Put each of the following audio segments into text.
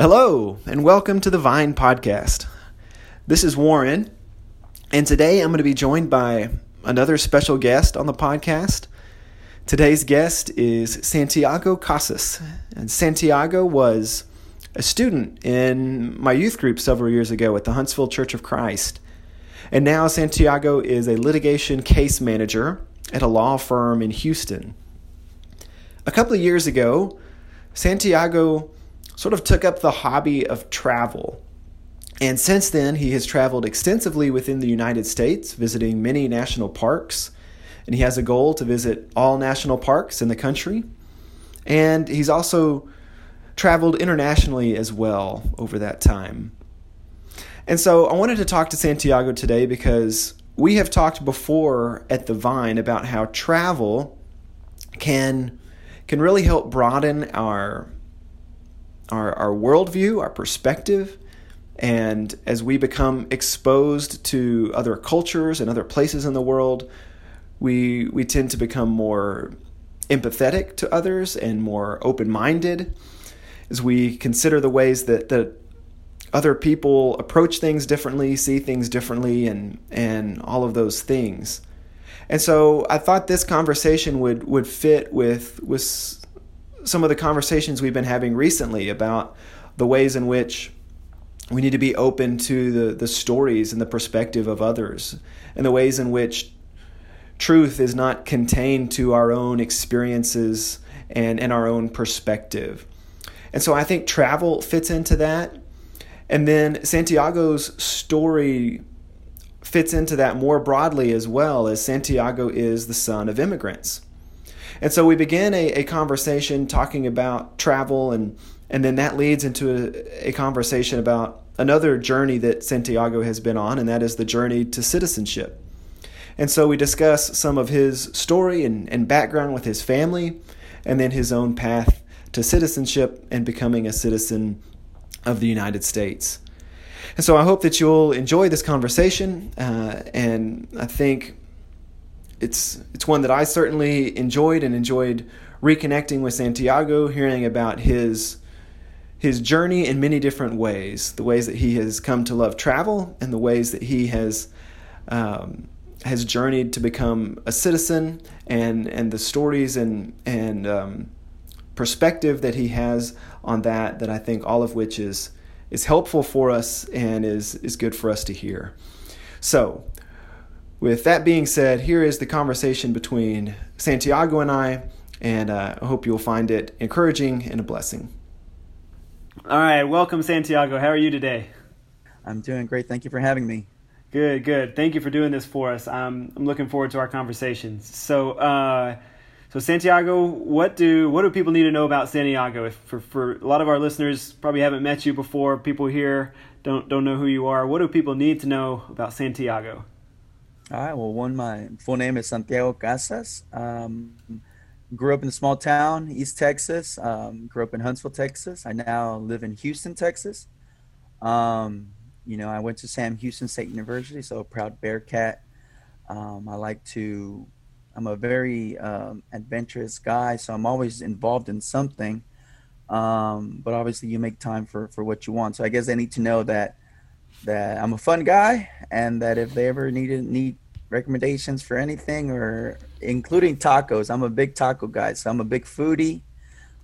Hello, and welcome to the Vine Podcast. This is Warren, and today I'm going to be joined by another special guest on the podcast. Today's guest is Santiago Casas, and Santiago was a student in my youth group several years ago at the Huntsville Church of Christ. And now Santiago is a litigation case manager at a law firm in Houston. A couple of years ago, Santiago sort of took up the hobby of travel. And since then, he has traveled extensively within the United States, visiting many national parks. And he has a goal to visit all national parks in the country. And he's also traveled internationally as well over that time. And so I wanted to talk to Santiago today because we have talked before at the Vine about how travel can can really help broaden our our, our worldview, our perspective. And as we become exposed to other cultures and other places in the world, we, we tend to become more empathetic to others and more open minded as we consider the ways that, that other people approach things differently, see things differently, and, and all of those things. And so I thought this conversation would, would fit with, with some of the conversations we've been having recently about the ways in which we need to be open to the, the stories and the perspective of others, and the ways in which truth is not contained to our own experiences and, and our own perspective. And so I think travel fits into that. And then Santiago's story fits into that more broadly as well, as Santiago is the son of immigrants. And so we begin a, a conversation talking about travel, and, and then that leads into a, a conversation about another journey that Santiago has been on, and that is the journey to citizenship. And so we discuss some of his story and, and background with his family, and then his own path to citizenship and becoming a citizen of the United States. And so I hope that you'll enjoy this conversation, uh, and I think it's it's one that I certainly enjoyed and enjoyed reconnecting with Santiago, hearing about his his journey in many different ways, the ways that he has come to love travel, and the ways that he has um, has journeyed to become a citizen, and and the stories and and um, perspective that he has on that. That I think all of which is is helpful for us and is is good for us to hear. So with that being said, here is the conversation between Santiago and I, and uh, I hope you'll find it encouraging and a blessing. All right, welcome, Santiago. How are you today? I'm doing great. Thank you for having me. Good, good. Thank you for doing this for us. I'm, I'm looking forward to our conversations. So, uh, so Santiago, what do what do people need to know about Santiago? If for, for a lot of our listeners probably haven't met you before, people here don't don't know who you are. What do people need to know about Santiago? All right. Well, one, my full name is Santiago Casas. Um, grew up in a small town, East Texas. Um, grew up in Huntsville, Texas. I now live in Houston, Texas. Um, you know, I went to Sam Houston State University, so a proud Bearkat. Um, I like to. I'm a very um, adventurous guy, so I'm always involved in something. Um, but obviously, you make time for for what you want. So I guess they need to know that that I'm a fun guy and that if they ever needed need recommendations for anything or including tacos, I'm a big taco guy. So I'm a big foodie,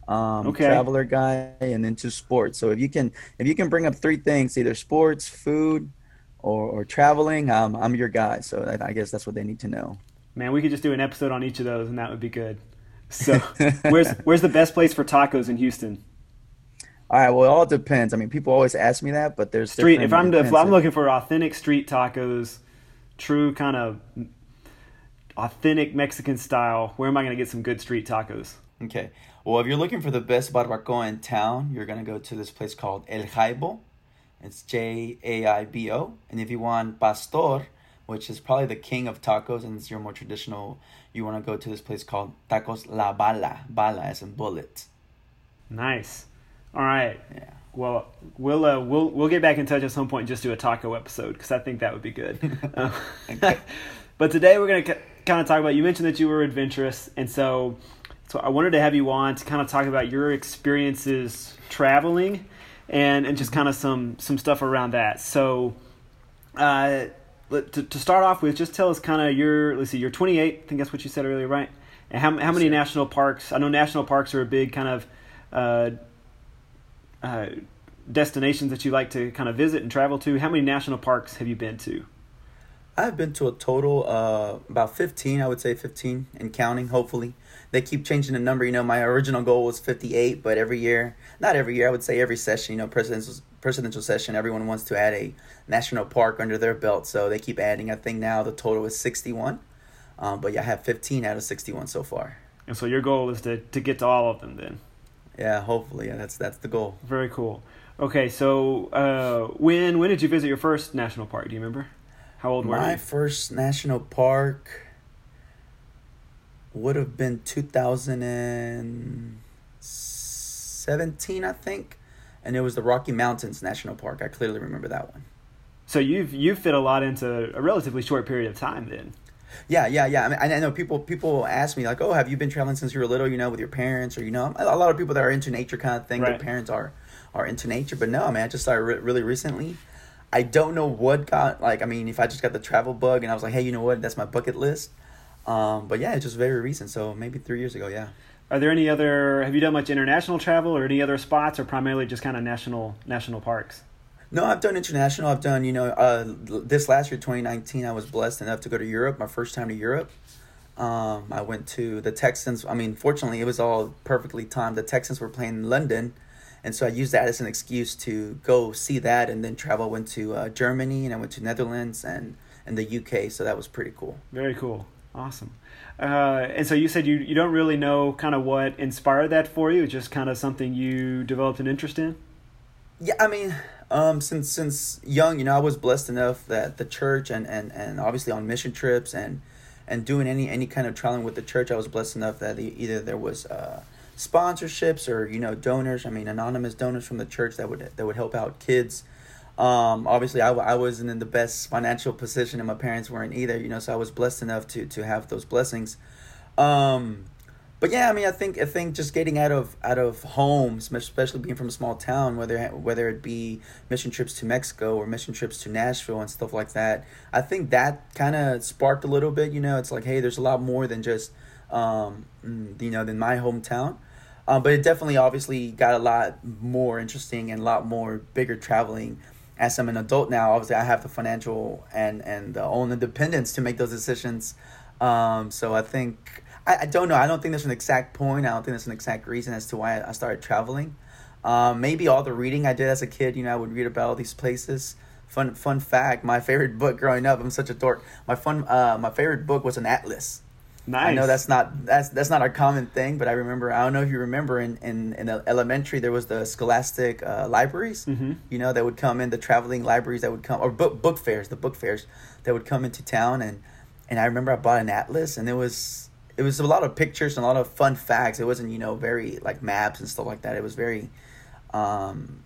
um, okay. traveler guy, and into sports. So if you can if you can bring up three things, either sports, food, or, or traveling, um, I'm your guy. So I, I guess that's what they need to know. Man, we could just do an episode on each of those, and that would be good. So, where's where's the best place for tacos in Houston? All right. Well, it all depends. I mean, people always ask me that, but there's street. If I'm if I'm looking for authentic street tacos, true kind of authentic Mexican style, where am I going to get some good street tacos? Okay. Well, if you're looking for the best barbacoa in town, you're going to go to this place called El Jaibo. It's J A I B O. And if you want pastor, which is probably the king of tacos and it's your more traditional, you want to go to this place called Tacos La Bala. Bala as in bullet. Nice. All right. Yeah. Well, we'll uh, we'll we'll get back in touch at some point and just do a taco episode because I think that would be good. uh, but today we're gonna kind of talk about. You mentioned that you were adventurous, and so so I wanted to have you on to kind of talk about your experiences traveling. and and just kind of some some stuff around that. So, uh, to, to start off with, just tell us kind of your let's see, you're 28. I think that's what you said earlier, right? And how how many sir. national parks? I know national parks are a big kind of uh, uh, destinations that you like to kind of visit and travel to. How many national parks have you been to? I've been to a total uh, about 15, I would say 15 and counting, hopefully. They keep changing the number. You know, my original goal was 58, but every year, not every year, I would say every session, you know, presidential, presidential session, everyone wants to add a national park under their belt. So they keep adding. I think now the total is 61. Um, but yeah, I have 15 out of 61 so far. And so your goal is to, to get to all of them then. Yeah, hopefully. Yeah, that's that's the goal. Very cool. Okay, so uh, when when did you visit your first national park? Do you remember? How old were My you? first national park would have been 2017, I think. And it was the Rocky Mountains National Park. I clearly remember that one. So you've you've fit a lot into a relatively short period of time then. Yeah, yeah, yeah. I mean, I know people people ask me like, "Oh, have you been traveling since you were little? You know, with your parents, or you know, a lot of people that are into nature kind of thing. Their parents are are into nature, but no, I mean, I just started re- really recently. I don't know what got like. I mean, if I just got the travel bug and I was like, "Hey, you know what? That's my bucket list." Um, but yeah, it's just very recent. So maybe three years ago. Yeah. Are there any other? Have you done much international travel or any other spots, or primarily just kind of national national parks? No, I've done international. I've done, you know, uh, this last year, 2019, I was blessed enough to go to Europe, my first time to Europe. Um, I went to the Texans. I mean, fortunately, it was all perfectly timed. The Texans were playing in London. And so I used that as an excuse to go see that and then travel. went to uh, Germany and I went to Netherlands and, and the UK. So that was pretty cool. Very cool, awesome. Uh, and so you said you you don't really know kind of what inspired that for you. It's just kind of something you developed an interest in. Yeah, I mean, um, since since young, you know, I was blessed enough that the church and, and, and obviously on mission trips and and doing any any kind of traveling with the church, I was blessed enough that either there was uh, sponsorships or you know donors. I mean, anonymous donors from the church that would that would help out kids. Um, obviously, I wasn't in the best financial position, and my parents weren't either. You know, so I was blessed enough to to have those blessings. Um, but yeah, I mean, I think I think just getting out of out of home, especially being from a small town, whether whether it be mission trips to Mexico or mission trips to Nashville and stuff like that, I think that kind of sparked a little bit. You know, it's like, hey, there's a lot more than just, um, mm, you know, than my hometown. Um, but it definitely, obviously, got a lot more interesting and a lot more bigger traveling. As I'm an adult now, obviously, I have the financial and and the own independence to make those decisions. Um, so I think I, I don't know. I don't think there's an exact point. I don't think there's an exact reason as to why I started traveling. Um, maybe all the reading I did as a kid. You know, I would read about all these places. Fun fun fact: my favorite book growing up. I'm such a dork. My fun uh, my favorite book was an atlas. Nice. I know that's not that's that's not a common thing, but I remember. I don't know if you remember in in, in elementary there was the Scholastic uh, libraries. Mhm. You know that would come in the traveling libraries that would come or book book fairs, the book fairs that would come into town, and and I remember I bought an atlas, and it was it was a lot of pictures and a lot of fun facts. It wasn't you know very like maps and stuff like that. It was very, um,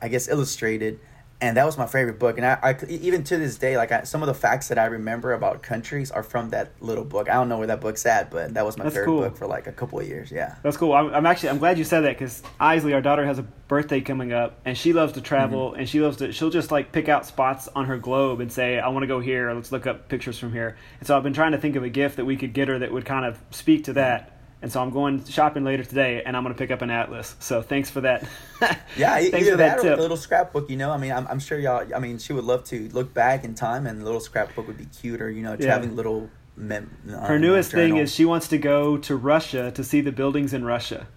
I guess illustrated, and that was my favorite book. And I, I even to this day, like I, some of the facts that I remember about countries are from that little book. I don't know where that book's at, but that was my That's favorite cool. book for like a couple of years. Yeah. That's cool. I'm, I'm actually I'm glad you said that because Isley, our daughter, has a birthday coming up, and she loves to travel, Mm-hmm. and she loves to. She'll just like pick out spots on her globe and say, "I want to go here. Let's look up pictures from here." And so I've been trying to think of a gift that we could get her that would kind of speak to that. And so I'm going shopping later today, and I'm going to pick up an atlas. So thanks for that. Yeah, thanks either for that, that or tip. a little scrapbook. You know, I mean, I'm, I'm sure y'all. I mean, she would love to look back in time, and the little scrapbook would be cute, or you know, Yeah. traveling little. Mem- Her um, newest thing is she wants to go to Russia to see the buildings in Russia.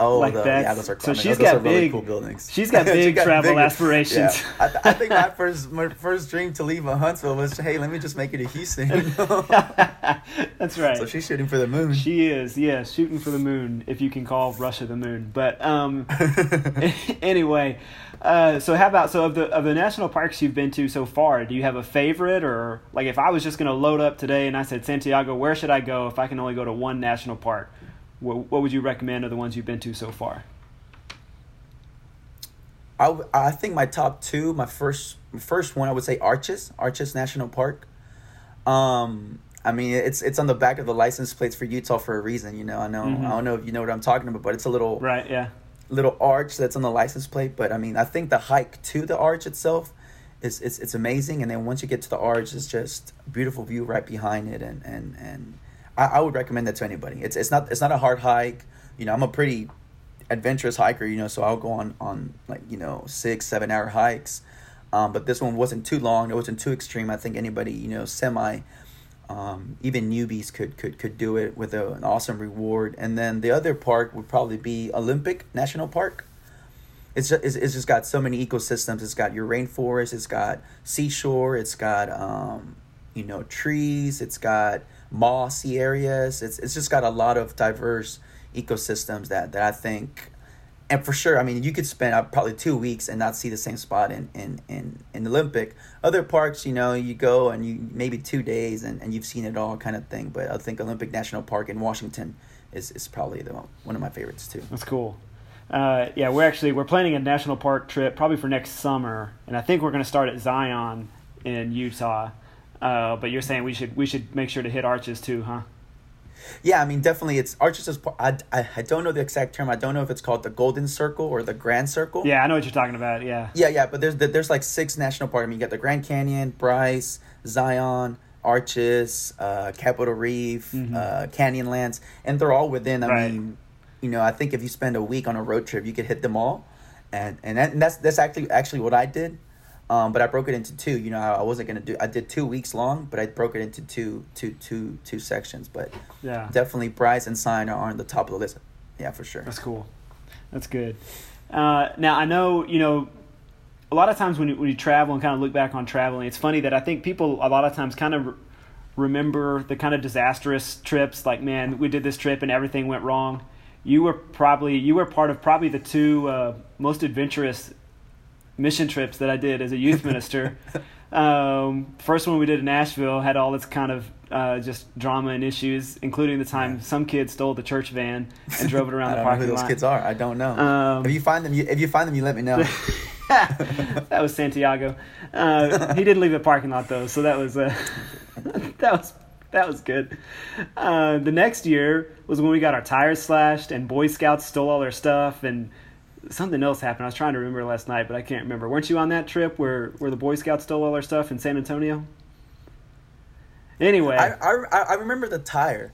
Oh, like the, that's- yeah, those are so cool. she's those got really big- cool buildings. she's got She big travel aspirations. Yeah. I, th- I think my first my first dream to leave Huntsville was, hey, let me just make it to Houston. That's right. so she's shooting for the moon. She is, yeah, shooting for the moon, if you can call Russia the moon. But um, anyway, uh, so how about so of the of the national parks you've been to so far? Do you have a favorite, or like if I was just going to load up today and I said Santiago, where should I go if I can only go to one national park? What, what would you recommend are the ones you've been to so far? I, I think my top two, my first first one, I would say Arches, Arches National Park. Um, I mean, it's it's on the back of the license plates for Utah for a reason. You know, I know Mhm. I don't know if you know what I'm talking about, but it's a little Right? Yeah. little arch that's on the license plate. But I mean, I think the hike to the arch itself is it's, it's amazing. And then once you get to the arch, it's just beautiful view right behind it. And and and I, I would recommend that to anybody. It's it's not it's not a hard hike. You know, I'm a pretty adventurous hiker. You know, so I'll go on on like you know six seven hour hikes. Um, but this one wasn't too long. It wasn't too extreme. I think anybody you know semi um, even newbies could could could do it with a, an awesome reward. And then the other park would probably be Olympic National Park. It's just, it's, it's just got so many ecosystems. It's got your rainforest. It's got seashore. It's got um, you know trees. It's got mossy areas. It's it's just got a lot of diverse ecosystems that that I think and for sure, I mean, you could spend uh, probably two weeks and not see the same spot in in in, in Olympic. Other parks, you know, you go and you maybe two days and, and you've seen it all, kind of thing. But I think Olympic National Park in Washington is is probably the one of my favorites too. That's cool. Uh, yeah, we're actually we're planning a national park trip probably for next summer, and I think we're going to start at Zion in Utah. Uh, but you're saying we should we should make sure to hit Arches too, huh? Yeah, I mean, definitely, it's Arches is. I, I, I don't know the exact term. I don't know if it's called the Golden Circle or the Grand Circle. Yeah, I know what you're talking about. Yeah. Yeah, yeah, but there's there's like six national parks. I mean, you got the Grand Canyon, Bryce, Zion, Arches, uh, Capitol Reef, mm-hmm. uh, Canyonlands, and they're all within. I right. mean, you know, I think if you spend a week on a road trip, you could hit them all, and and, that, and that's that's actually actually what I did. Um, but I broke it into two. You know, I, wasn't gonna do. I did two weeks long, but I broke it into two, two, two, two sections. But yeah, definitely Bryce and Zion are on the top of the list. Yeah, for sure. That's cool. That's good. Uh, now I know you know. A lot of times when you, when you travel and kind of look back on traveling, it's funny that I think people a lot of times kind of re- remember the kind of disastrous trips. Like, man, we did this trip and everything went wrong. You were probably you were part of probably the two uh, most adventurous mission trips that I did as a youth minister. Um, first one we did in Nashville had all its kind of uh, just drama and issues, including the time some kid stole the church van and drove it around the parking lot. who those lot. kids are. I don't know. Um, if you find them, you, if you find them, you let me know. that was Santiago. Uh, he didn't leave the parking lot though, so that was uh, that was that was good. Uh, the next year was when we got our tires slashed and Boy Scouts stole all our stuff and something else happened. I was trying to remember last night, but I can't remember. Weren't you on that trip where where the Boy Scouts stole all our stuff in San Antonio? Anyway, I I, I remember the tire.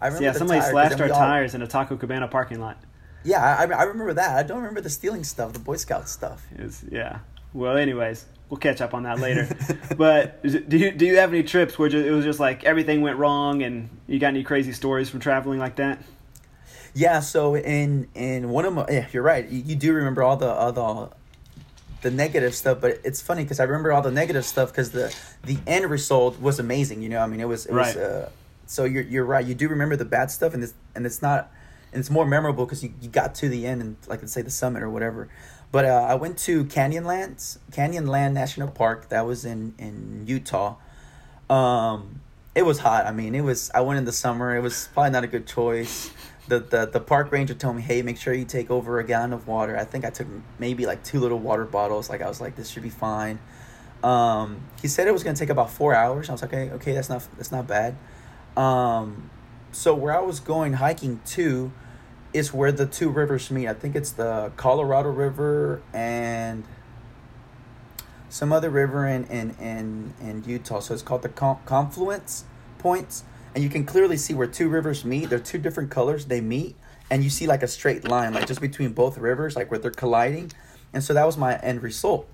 I remember yeah, somebody tire, slashed our all... tires in a Taco Cabana parking lot. Yeah, I, I remember that. I don't remember the stealing stuff, the Boy Scout stuff. Was, yeah. Well, anyways, we'll catch up on that later. but do you do you have any trips where it was just like everything went wrong, and you got any crazy stories from traveling like that? Yeah, so in in one of my yeah, you're right. You, you do remember all the all the the negative stuff, but it's funny because I remember all the negative stuff because the the end result was amazing. You know, I mean, it was it right. was. Uh, so you're you're right. You do remember the bad stuff, and it's and it's not, and it's more memorable because you, you got to the end and like let's say the summit or whatever. But uh, I went to Canyonlands, Canyonland National Park. That was in in Utah. Um, it was hot. I mean, it was. I went in the summer. It was probably not a good choice the, the the park ranger told me, hey, make sure you take over a gallon of water. I think I took maybe like two little water bottles. Like I was like, this should be fine. Um, he said it was gonna take about four hours. I was like, okay, okay, that's not that's not bad. Um, so where I was going hiking to is where the two rivers meet. I think it's the Colorado River and some other river in in in, in Utah. So it's called the confluence points and you can clearly see where two rivers meet. They're two different colors. They meet, and you see like a straight line, like just between both rivers, like where they're colliding. And so that was my end result.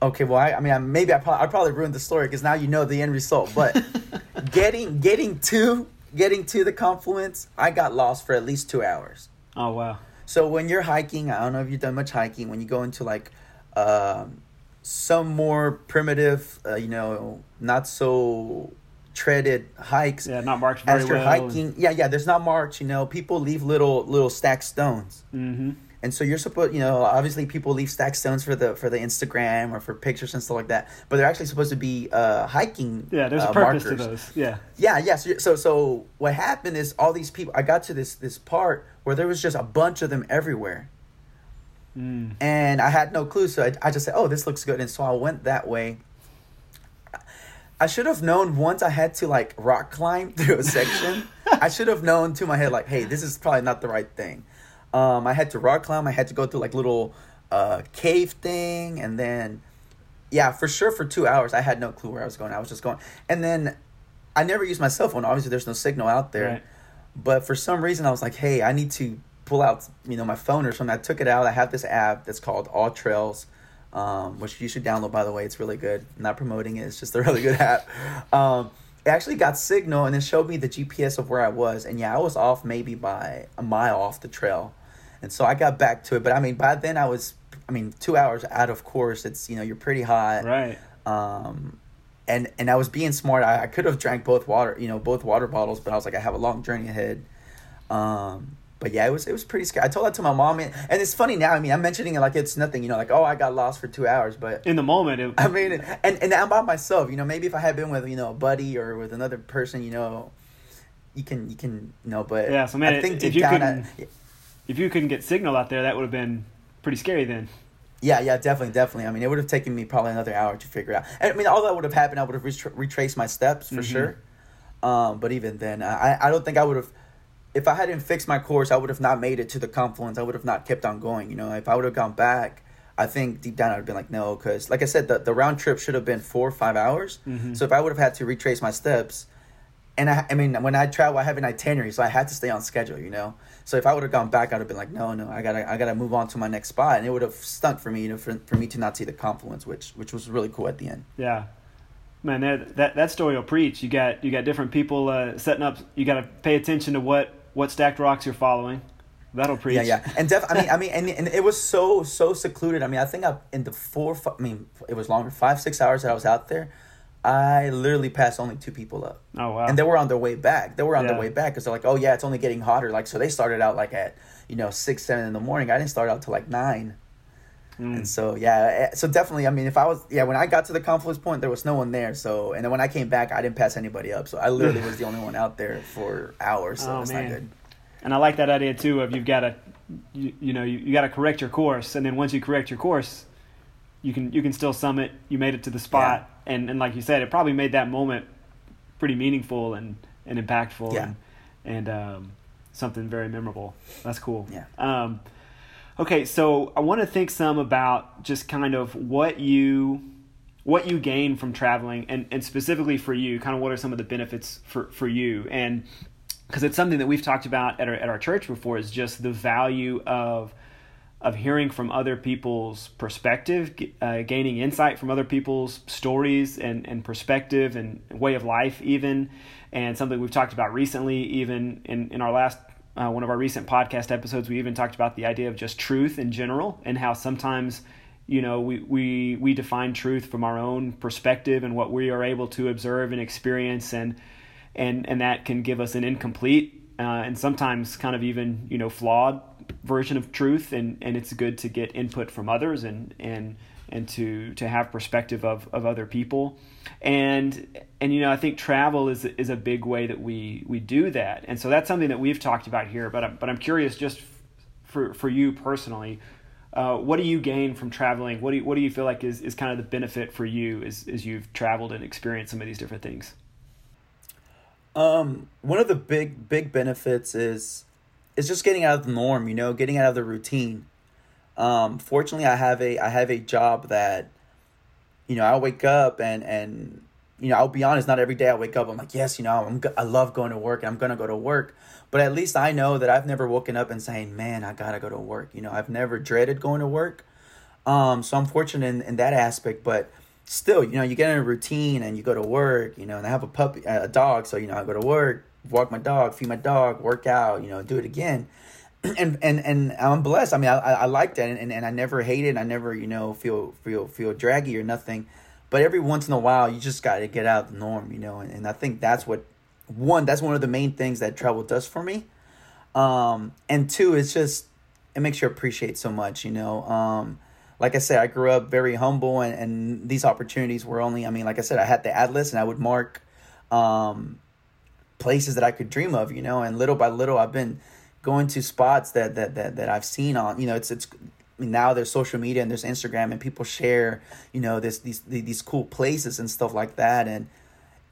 Okay, well, I, I mean, I, maybe I probably, I probably ruined the story because now you know the end result. But getting getting to getting to the confluence, I got lost for at least two hours. Oh wow! So when you're hiking, I don't know if you've done much hiking. When you go into like um, some more primitive, uh, you know, not so treaded hikes. Yeah, not marked very as you're well. hiking. Yeah, yeah. There's not marked. You know, people leave little little stacked stones. Mm-hmm. And so you're supposed, you know, obviously people leave stacked stones for the for the Instagram or for pictures and stuff like that. But they're actually supposed to be uh, hiking. Yeah, there's uh, a purpose markers. to those. Yeah. Yeah, yeah. So, so so what happened is all these people. I got to this this part where there was just a bunch of them everywhere. Mm. And I had no clue, so I, I just said, "Oh, this looks good," and so I went that way I should have known once I had to like rock climb through a section. I should have known to my head like, hey, this is probably not the right thing. Um, I had to rock climb. I had to go through like little uh, cave thing, and then yeah, for sure for two hours I had no clue where I was going. I was just going, and then I never used my cell phone. Obviously, there's no signal out there. Right. But for some reason, I was like, hey, I need to pull out, you know, my phone or something. I took it out. I have this app that's called All Trails, um, which you should download, by the way. It's really good. I'm not promoting it. It's just a really good app. Um, it actually got signal and it showed me the GPS of where I was. And yeah, I was off maybe by a mile off the trail. And so I got back to it. But I mean, by then I was, I mean, two hours out of course. It's, you know, you're pretty hot. Right. Um, and and I was being smart. I, I could have drank both water, you know, both water bottles, but I was like, I have a long journey ahead. Um, but yeah, it was it was pretty scary. I told that to my mom, and, and it's funny now. I mean, I'm mentioning it like it's nothing, you know, like oh, I got lost for two hours, but In the moment, it, I mean, and and I'm by myself. You know, maybe if I had been with you know a buddy or with another person, you know, you can you can you know. But Yeah, so, man, I think if you couldn't- I, if you couldn't get signal out there, that would have been pretty scary then. Yeah, yeah, definitely, definitely. I mean, it would have taken me probably another hour to figure out. I mean, all that would have happened, I would have retra- retraced my steps for Mhm. sure. Um, but even then, I, I don't think I would have. If I hadn't fixed my course, I would have not made it to the confluence. I would have not kept on going. You know, if I would have gone back, I think deep down I'd have been like, no, because like I said, the, the round trip should have been four or five hours. Mhm. So if I would have had to retrace my steps, and I, I mean, when I travel, I have an itinerary, so I had to stay on schedule. You know, so if I would have gone back, I'd have been like, no, no, I gotta, I gotta move on to my next spot, and it would have stunk for me, you know, for, for me to not see the confluence, which which was really cool at the end. Yeah, man, that that that story will preach. You got you got different people uh, setting up. You got to pay attention to what what stacked rocks you're following. That'll preach. Yeah, yeah, and def- I mean, I mean, and, and it was so so secluded. I mean, I think I in the four, I mean, it was longer, five six hours that I was out there. I literally passed only two people up. Oh wow. and they were on their way back. They were on Yeah. their way back because they're like, oh yeah, it's only getting hotter. Like so, they started out like at you know six seven in the morning. I didn't start out till like nine, Mm. and so yeah, eh, so definitely. I mean, if I was yeah, when I got to the confluence point, there was no one there. So and then when I came back, I didn't pass anybody up. So I literally was the only one out there for hours. So Oh, man. not good. And I like that idea too. Of you've got to, you, you know, you, you got to correct your course, and then once you correct your course, you can you can still summit. You made it to the spot, and and like you said, it probably made that moment pretty meaningful and and impactful, Yeah. and and um, something very memorable. That's cool. Yeah. Um, okay, so I want to think some about just kind of what you what you gain from traveling, and and specifically for you, kind of what are some of the benefits for for you, and because it's something that we've talked about at our at our church before is just the value of of hearing from other people's perspective, uh, gaining insight from other people's stories and, and perspective and way of life, even, and something we've talked about recently, even in, in our last uh, one of our recent podcast episodes, we even talked about the idea of just truth in general and how sometimes you know we, we we define truth from our own perspective and what we are able to observe and experience and and and that can give us an incomplete uh, and sometimes kind of even you know flawed version of truth. And and it's good to get input from others and and and to to have perspective of of other people and and you know I think travel is is a big way that we we do that and so that's something that we've talked about here but I'm, but I'm curious just for for you personally uh, what do you gain from traveling what do you, what do you feel like is, is kind of the benefit for you as, as you've traveled and experienced some of these different things Um, one of the big big benefits is is just getting out of the norm. You know, getting out of the routine. Um, fortunately, I have a I have a job that, you know, I'll wake up and and you know I'll be honest. Not every day I wake up. I'm like, yes, you know, I'm I love going to work and I'm gonna go to work. But at least I know that I've never woken up and saying, man, I gotta go to work. You know, I've never dreaded going to work. Um, so I'm fortunate in, in that aspect, but still, you know, you get in a routine and you go to work, you know, and I have a puppy, a dog. So, you know, I go to work, walk my dog, feed my dog, work out, you know, do it again. And, and, and I'm blessed. I mean, I, I like that. And, and I never hate it. I never, you know, feel, feel, feel draggy or nothing. But every once in a while, you just got to get out of the norm, you know, and, and I think that's what, one, that's one of the main things that travel does for me. Um, and two, it's just, it makes you appreciate so much, you know. Um, like I said, I grew up very humble, and, and these opportunities were only. I mean, like I said, I had the atlas, and I would mark um, places that I could dream of, you know. And little by little, I've been going to spots that that that, that I've seen on. You know, it's it's. I mean, now there's social media and there's Instagram, and people share, you know, this these these cool places and stuff like that, and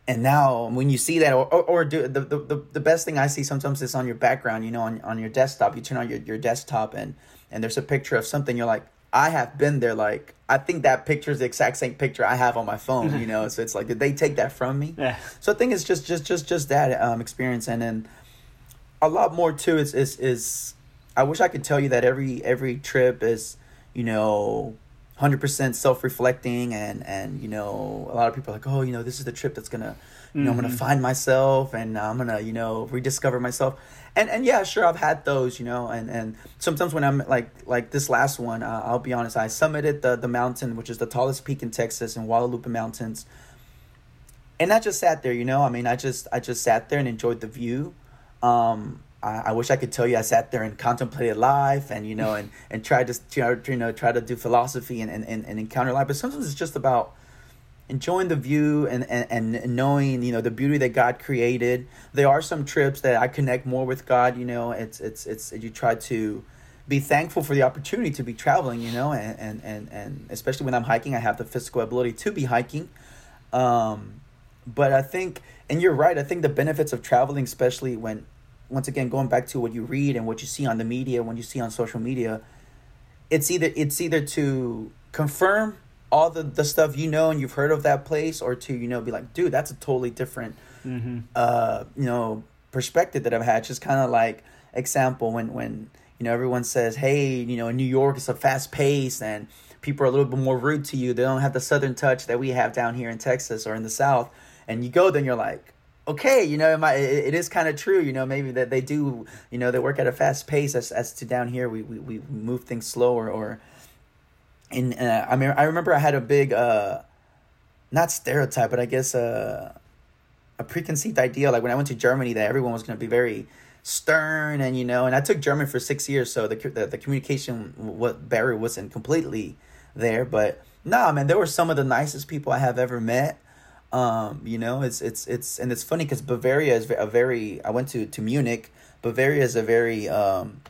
and now when you see that or, or, or do the, the the best thing i see sometimes is on your background you know on, on your desktop you turn on your, your desktop and and there's a picture of something you're like i have been there like i think that picture is the exact same picture i have on my phone you know so it's like did they take that from me Yeah. so i think it's just just just just that um experience and then a lot more too is is is i wish i could tell you that every every trip is you know 100% self-reflecting and and you know a lot of people are like oh you know this is the trip that's gonna you know i'm gonna Mhm. find myself and i'm gonna you know rediscover myself and and yeah sure i've had those you know and and sometimes when i'm like like this last one uh, i'll be honest i summited the the mountain which is the tallest peak in texas in guadalupe mountains and I just sat there, you know. I mean, I just I just sat there and enjoyed the view. Um, I, I wish I could tell you I sat there and contemplated life, and you know, and and tried to try, you know try to do philosophy and, and, and, and encounter life. But sometimes it's just about enjoying the view and, and, and knowing you know the beauty that God created. There are some trips that I connect more with God. You know, it's it's it's you try to be thankful for the opportunity to be traveling. You know, and and and, and especially when I'm hiking, I have the physical ability to be hiking. Um, but I think, and you're right. I think the benefits of traveling, especially when, once again, going back to what you read and what you see on the media, when you see on social media, it's either it's either to confirm all the the stuff you know and you've heard of that place, or to you know be like, dude, that's a totally different, Mm-hmm. uh, you know, perspective that I've had. Just kind of like example when when you know everyone says, hey, you know, in New York it's a fast pace and people are a little bit more rude to you. They don't have the southern touch that we have down here in Texas or in the South. And you go, then you're like, okay, you know, it, might, it, it is kind of true, you know, maybe that they do, you know, they work at a fast pace as, as to down here, we, we, we move things slower or, and uh, I mean, I remember I had a big, uh, not stereotype, but I guess, uh, a preconceived idea, like when I went to Germany, that everyone was going to be very stern and, you know, and I took German for six years. So the, the, the communication, what barrier wasn't completely there, but nah, man, there were some of the nicest people I have ever met um you know it's it's it's and it's funny because bavaria is a very i went to to munich. Bavaria is a very um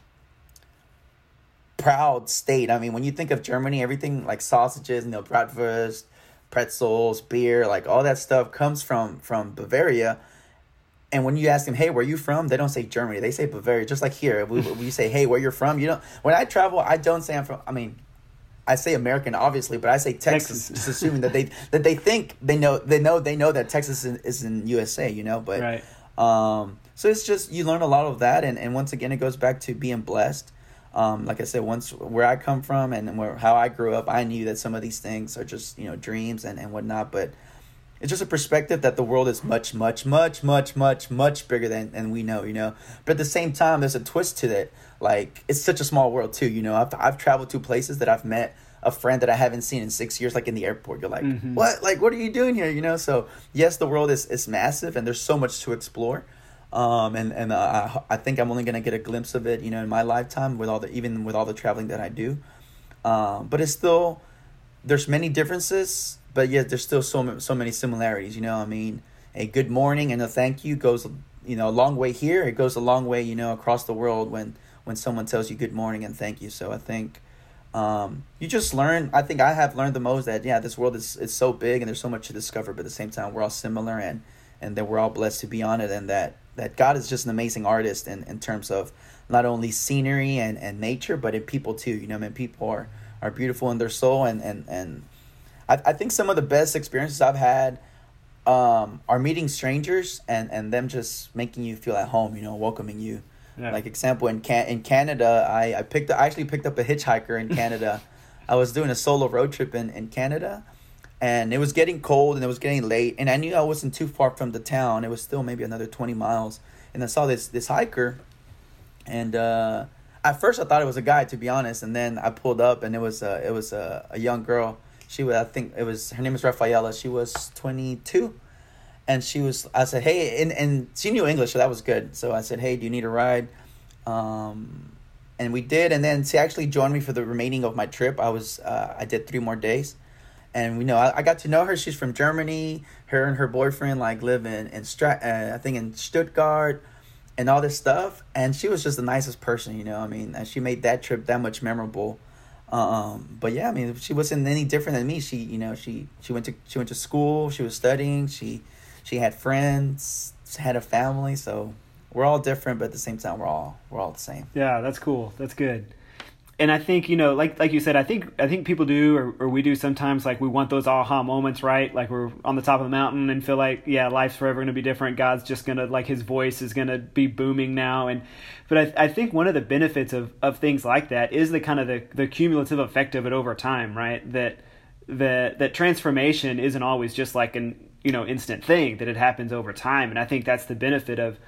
proud state. I mean when you think of germany everything like sausages you know bratwurst pretzels beer like all that stuff comes from from bavaria. And when you ask them hey where are you from? they don't say germany. They say bavaria just like here. We, we say hey where you're from? You don't when i travel i don't say i'm from i mean I say American, obviously, but I say Texas, Texas. just assuming that they that they think they know they know they know that Texas is, is in USA, you know. But Right. um, so it's just you learn a lot of that, and, and once again, it goes back to being blessed. Um, like I said, once where I come from and where how I grew up, I knew that some of these things are just you know dreams and and whatnot, but. It's just a perspective that the world is much, much, much, much, much, much bigger than, than we know, you know. But at the same time, there's a twist to it. Like it's such a small world too, you know. I've I've traveled to places that I've met a friend that I haven't seen in six years, like in the airport. You're like, Mhm. what? Like, what are you doing here? You know. So yes, the world is is massive, and there's so much to explore. Um, and and uh, I I think I'm only gonna get a glimpse of it, you know, in my lifetime with all the even with all the traveling that I do. Um, but it's still there's many differences, but yet there's still so so many similarities. You know, I mean, a good morning and a thank you goes you know a long way here. It goes a long way, you know, across the world when when someone tells you good morning and thank you. So I think um, you just learn. I think I have learned the most that yeah, this world is is so big and there's so much to discover, but at the same time we're all similar and and that we're all blessed to be on it and that that God is just an amazing artist in, in terms of not only scenery and, and nature, but in people too. You know, I mean, people are, are beautiful in their soul and, and, and I, I think some of the best experiences I've had um, are meeting strangers and, and them just making you feel at home, you know, welcoming you. Yeah. Like example in can in Canada, I, I picked I actually picked up a hitchhiker in Canada. I was doing a solo road trip in, in Canada and it was getting cold and it was getting late and I knew I wasn't too far from the town. It was still maybe another twenty miles. And I saw this this hiker and uh at first I thought it was a guy to be honest, and then I pulled up and it was a it was a, a young girl. She was I think it was her name was Rafaela. She was twenty two, and she was I said hey and and she knew English so that was good. So I said hey do you need a ride, um, and we did. And then she actually joined me for the remaining of my trip. I was uh, I did three more days, and we know I, I got to know her. She's from Germany. Her and her boyfriend like live in in Stra- uh, I think in Stuttgart and all this stuff. And she was just the nicest person you know i mean? And she made that trip that much memorable. Um but yeah i mean she wasn't any different than me. She you know she she went to she went to school. She was studying. She she had friends, had a family, so we're all different, but at the same time, we're all we're all the same. Yeah, that's cool. That's good. And I think you know, like like you said, I think I think people do, or, or we do sometimes. Like we want those aha moments, right? Like we're on the top of the mountain and feel like, yeah, life's forever to be different. God's just gonna like His voice is gonna be booming now. And but I, I think one of the benefits of of things like that is the kind of the the cumulative effect of it over time, right? That that that transformation isn't always just like an you know instant thing that it happens over time. And i think that's the benefit of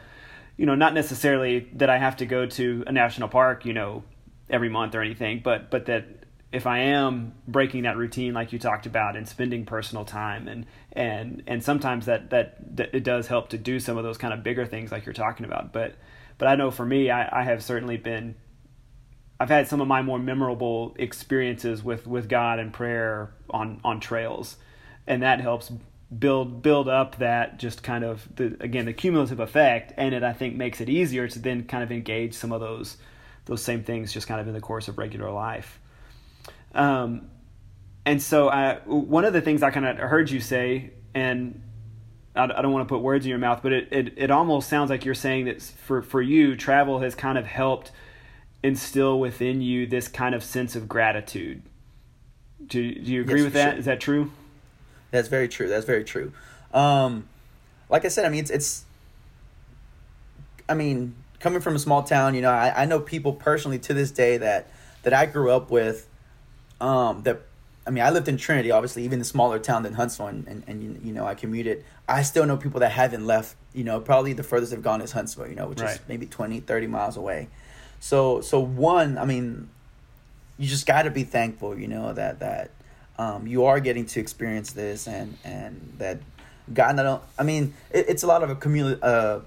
you know not necessarily that i have to go to a national park you know every month or anything but but that if i am breaking that routine like you talked about and spending personal time and and and sometimes that that, that it does help to do some of those kind of bigger things like you're talking about. But but i know for me i, I have certainly been I've had some of my more memorable experiences with, with God and prayer on, on trails, and that helps build build up that just kind of the again the cumulative effect and it I think makes it easier to then kind of engage some of those those same things just kind of in the course of regular life um, and so I, one of the things I kind of heard you say and I, I don't want to put words in your mouth but it, it, it almost sounds like you're saying that for, for you travel has kind of helped instill within you this kind of sense of gratitude do, do you agree yes, with that? Sure. Is that true that's very true. That's very true. Um, like I said, I mean, it's it's. I mean, coming from a small town, you know, I, I know people personally to this day that that I grew up with. Um, that I mean, I lived in Trinity, obviously, even a smaller town than Huntsville, and, and, and you know, I commuted. I still know people that haven't left. You know, probably the furthest they've gone is Huntsville. You know, which right. is maybe 20, 30 miles away. So, so one, I mean, you just got to be thankful. You know that that um, you are getting to experience this and and that God not I mean it, it's a lot of a community uh,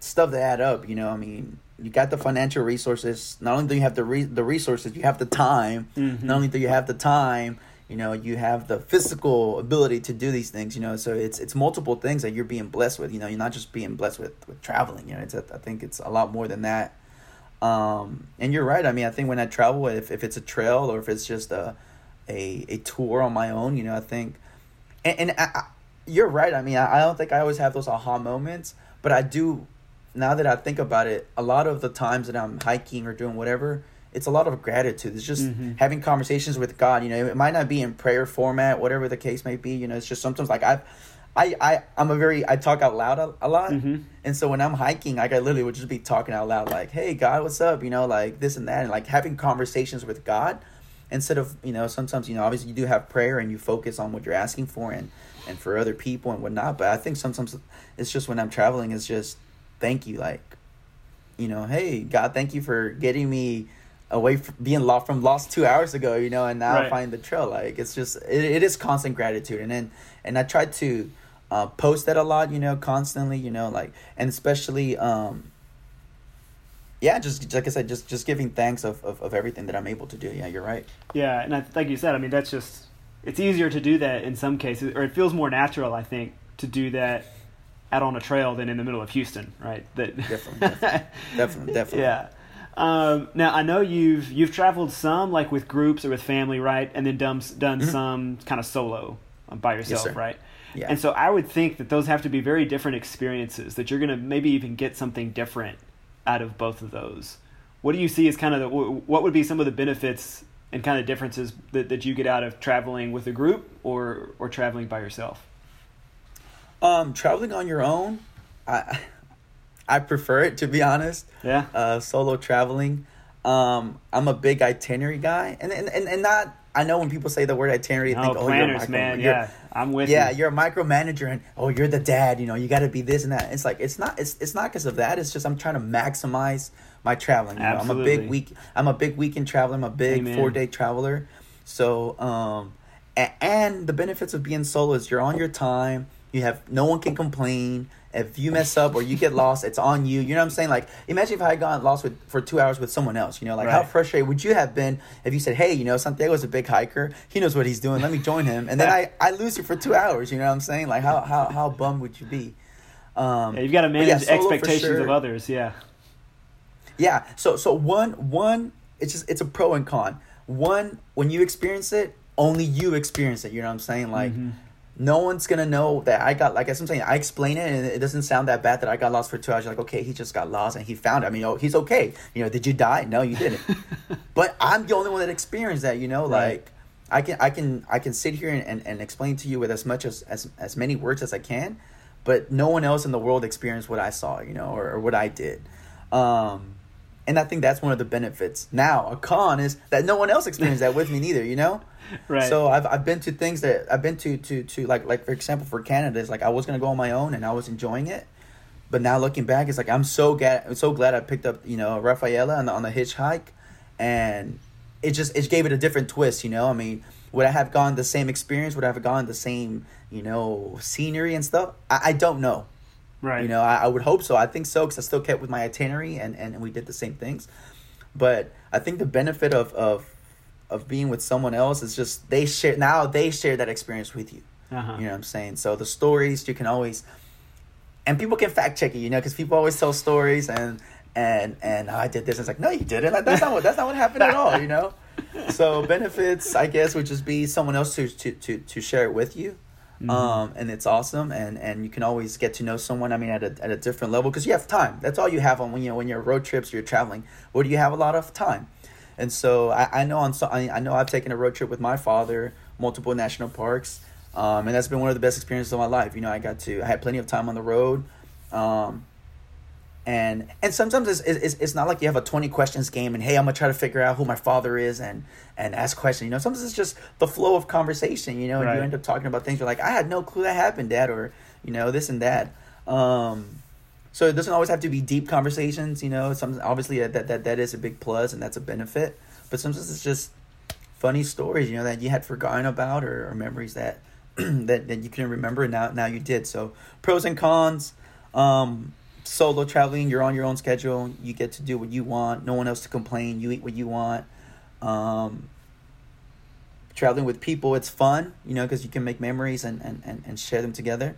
stuff that add up you know I mean you got the financial resources. Not only do you have the re- the resources you have the time. Mm-hmm. not only do you have the time you know you have the physical ability to do these things you know so it's it's multiple things that you're being blessed with you know you're not just being blessed with with traveling you know it's a, I think it's a lot more than that. Um, and you're right I mean I think when I travel if, if it's a trail or if it's just a a, a tour on my own. You know, I think, and, and I, I, you're right. I mean, I, I don't think I always have those aha moments, but I do. Now that I think about it, a lot of the times that I'm hiking or doing whatever, it's a lot of gratitude. It's just mm-hmm. having conversations with God. You know, it might not be in prayer format, whatever the case may be. You know, it's just sometimes like I've. I, I I'm a very I talk out loud a, a lot, mm-hmm. and so when I'm hiking, like I literally would just be talking out loud, like, "Hey God, what's up?" You know, like this and that, and like having conversations with God instead of you know sometimes you know obviously you do have prayer and you focus on what you're asking for and and for other people and whatnot but i think sometimes it's just when i'm traveling it's just thank you like you know hey god thank you for getting me away from being lost from lost two hours ago you know and now right. i find the trail like it's just it, it is constant gratitude and then and i try to uh, post that a lot you know constantly you know like and especially um yeah, just like I said, just just giving thanks of, of, of everything that I'm able to do. Yeah, you're right. Yeah, and I, like you said, I mean that's just it's easier to do that in some cases, or it feels more natural, I think, to do that out on a trail than in the middle of Houston, right? That definitely, definitely, definitely, definitely. Yeah. Um, now I know you've you've traveled some like with groups or with family, right? And then done done mm-hmm. some kind of solo um, by yourself, yes, right? Yeah. And so I would think that those have to be very different experiences. That you're gonna maybe even get something different out of both of those. What do you see as kind of the, what would be some of the benefits and kind of differences that, that you get out of traveling with a group or or traveling by yourself? Um, traveling on your own, I I prefer it to be honest. Yeah. Uh, solo traveling. Um, I'm a big itinerary guy, and and, and, and not. I know when people say the word itinerary, you oh, think, oh, planners, man. Yeah, I'm with yeah, you. you're a micromanager, and oh, you're the dad. You know, you got to be this and that. It's like it's not. It's it's not because of that. It's just I'm trying to maximize my traveling. You know, I'm a big week. I'm a big weekend traveler. I'm a big four day traveler. So, um, and, and the benefits of being solo is you're on your time. You have no one can complain if you mess up or you get lost, it's on you. You know what I'm saying? Like, imagine if I had gone lost with for two hours with someone else. You know, like right. how frustrated would you have been if you said, "Hey, you know, Santiago's a big hiker. He knows what he's doing. Let me join him." And then I, I lose you for two hours. You know what I'm saying? Like, how how how bummed would you be? Um, yeah, you've got to manage yeah, expectations sure. of others. Yeah. Yeah. So so one one it's just it's a pro and con. One when you experience it, only you experience it. You know what I'm saying? Like. Mm-hmm no one's gonna know that I got like as I'm saying, I explain it and it doesn't sound that bad that I got lost for two hours. You're like, okay, he just got lost and he found it. I mean, oh, he's okay. You know, did you die? No, you didn't. but I'm the only one that experienced that. You know, Right. like I can I can I can sit here and, and, and explain to you with as much as, as as many words as I can, but no one else in the world experienced what I saw. You know, or, or what I did. Um, and I think that's one of the benefits. Now, a con is that no one else experienced that with me neither. You know. Right. So I've I've been to things that I've been to to to like like for example for Canada it's like I was gonna go on my own and I was enjoying it, but now looking back it's like I'm so glad I'm so glad I picked up you know Rafaela on the on the hitchhike, and it just it gave it a different twist. You know I mean would I have gone the same experience? Would I have gone the same you know scenery and stuff? I, I don't know. right. You know, I, I would hope so. I think so because I still kept with my itinerary and, and we did the same things. But I think the benefit of, of of being with someone else is just they share now they share that experience with you. Uh-huh. You know what I'm saying? So the stories you can always and people can fact check it, you know, because people always tell stories and and and I did this. And It's like no, you didn't. Like, that's not what that's not what happened at all. You know. So benefits, I guess, would just be someone else to to to, to share it with you. Um, and it's awesome, and, and you can always get to know someone. I mean, at a, at a different level because you have time. That's all you have on when you know when you're road trips, or you're traveling. What do you have a lot of time? And so I, I know on so I, I know I've taken a road trip with my father, multiple national parks, um, and that's been one of the best experiences of my life. You know, I got to I had plenty of time on the road, um, and and sometimes it's, it's it's not like you have a twenty questions game and hey I'm gonna try to figure out who my father is and and ask questions. You know, sometimes it's just the flow of conversation. You know, and Right. you end up talking about things you're like I had no clue that happened, Dad, or you know this and that. Um, so it doesn't always have to be deep conversations, you know. Some obviously that, that that is a big plus and that's a benefit, but sometimes it's just funny stories, you know, that you had forgotten about or, or memories that that that you couldn't remember and now now you did. So pros and cons. Um, solo traveling, you're on your own schedule. You get to do what you want. No one else to complain. You eat what you want. Um, traveling with people, it's fun, you know, because you can make memories and, and, and, and share them together.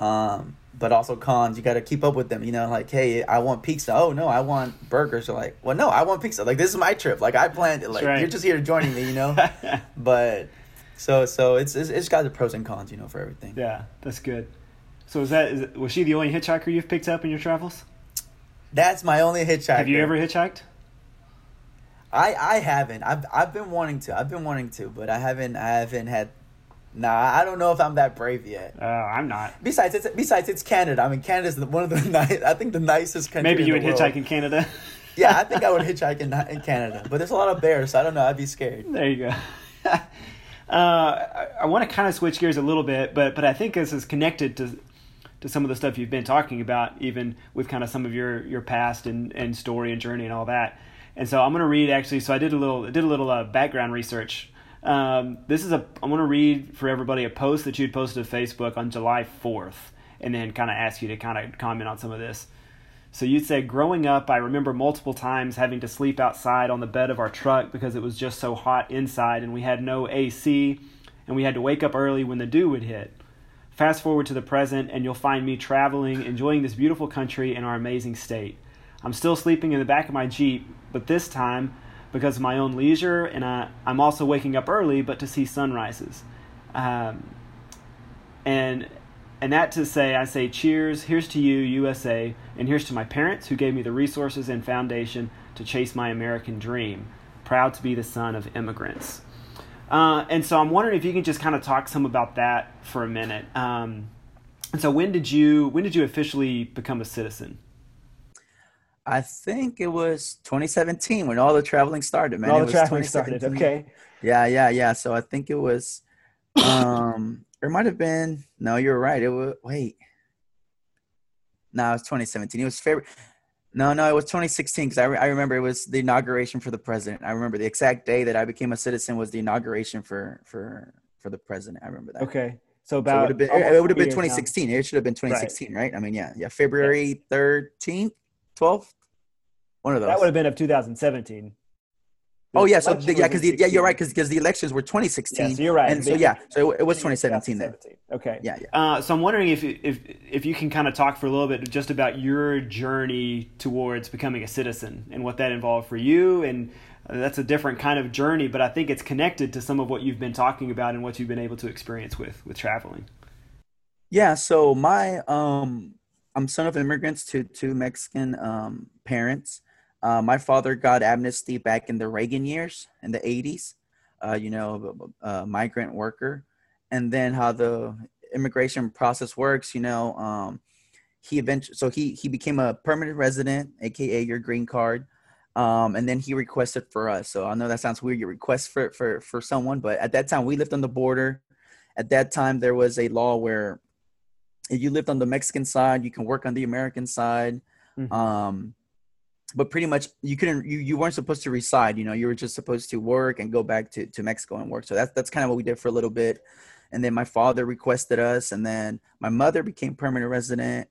Um, but also cons, you got to keep up with them. You know, like, hey, I want pizza. Oh no, I want burgers. You're like, well, no, I want pizza. Like this is my trip. Like I planned it. Like right. you're just here joining me. You know, but so so it's, it's it's got the pros and cons. You know, for everything. yeah, that's good. So is that is, was she the only hitchhiker you've picked up in your travels? That's my only hitchhiker. Have you ever hitchhiked? I I haven't. I've I've been wanting to. I've been wanting to, but I haven't. I haven't had. Nah, I don't know if I'm that brave yet. Uh, I'm not. Besides, it's besides it's Canada. I mean, Canada's the, one of the nice. I think the nicest country. Maybe in you would world. hitchhike in Canada. Yeah, I think I would hitchhike in, in Canada, but there's a lot of bears, so I don't know. I'd be scared. There you go. uh, I, I want to kind of switch gears a little bit, but but I think this is connected to to some of the stuff you've been talking about, even with kind of some of your your past and, and story and journey and all that. And so I'm going to read actually. So I did a little I did a little uh, background research. Um, this is a I'm going to read for everybody a post that you'd posted to Facebook on July 4th, and then kind of ask you to kind of comment on some of this. So you said, growing up, I remember multiple times having to sleep outside on the bed of our truck because it was just so hot inside and we had no AC and we had to wake up early when the dew would hit. Fast forward to the present, and you'll find me traveling, enjoying this beautiful country and our amazing state. I'm still sleeping in the back of my Jeep, but this time because of my own leisure, and I, I'm also waking up early, but to see sunrises. Um, and and that to say, I say cheers, here's to you, USA, and here's to my parents who gave me the resources and foundation to chase my American dream. Proud to be the son of immigrants. Uh, and so I'm wondering if you can just kind of talk some about that for a minute. Um, and so when did you when did you officially become a citizen? I think it was 2017 when all the traveling started, man. All It the was traveling started. 2017. Okay. Yeah, yeah, yeah. So I think it was, um, it might have been. No, you're right. It was. Wait. No, it was 2017. It was February. No, no, it was 2016 because I, re- I remember it was the inauguration for the president. I remember the exact day that I became a citizen was the inauguration for for for the president. I remember that. Okay. So So it about would have been it would have been years now. 2016. It should have been 2016, right? I mean, yeah, yeah. February 13th, 12th, one of those. That would have been of 2017. Oh The yeah, so the, yeah, because yeah, you're right, because the elections were 2016. Yeah, so you're right. And so yeah, so it, it was 2017 then. Okay. Yeah, yeah. Uh, so I'm wondering if if if you can kind of talk for a little bit just about your journey towards becoming a citizen and what that involved for you, and that's a different kind of journey, but I think it's connected to some of what you've been talking about and what you've been able to experience with with traveling. Yeah, so my um I'm son of immigrants to two Mexican um parents. Uh, my father got amnesty back in the Reagan years in the 80s. Uh, you know, a, a migrant worker, and then how the immigration process works. You know, um, he eventually so he he became a permanent resident, aka your green card. Um, and then he requested for us. So I know that sounds weird. You request for for for someone, but at that time we lived on the border. At that time, there was a law where if you lived on the Mexican side, you can work on the American side. Mm-hmm. Um, but pretty much you couldn't you, you weren't supposed to reside you know you were just supposed to work and go back to, to mexico and work. So that's that's kind of what we did for a little bit. And then my father requested us and then my mother became permanent resident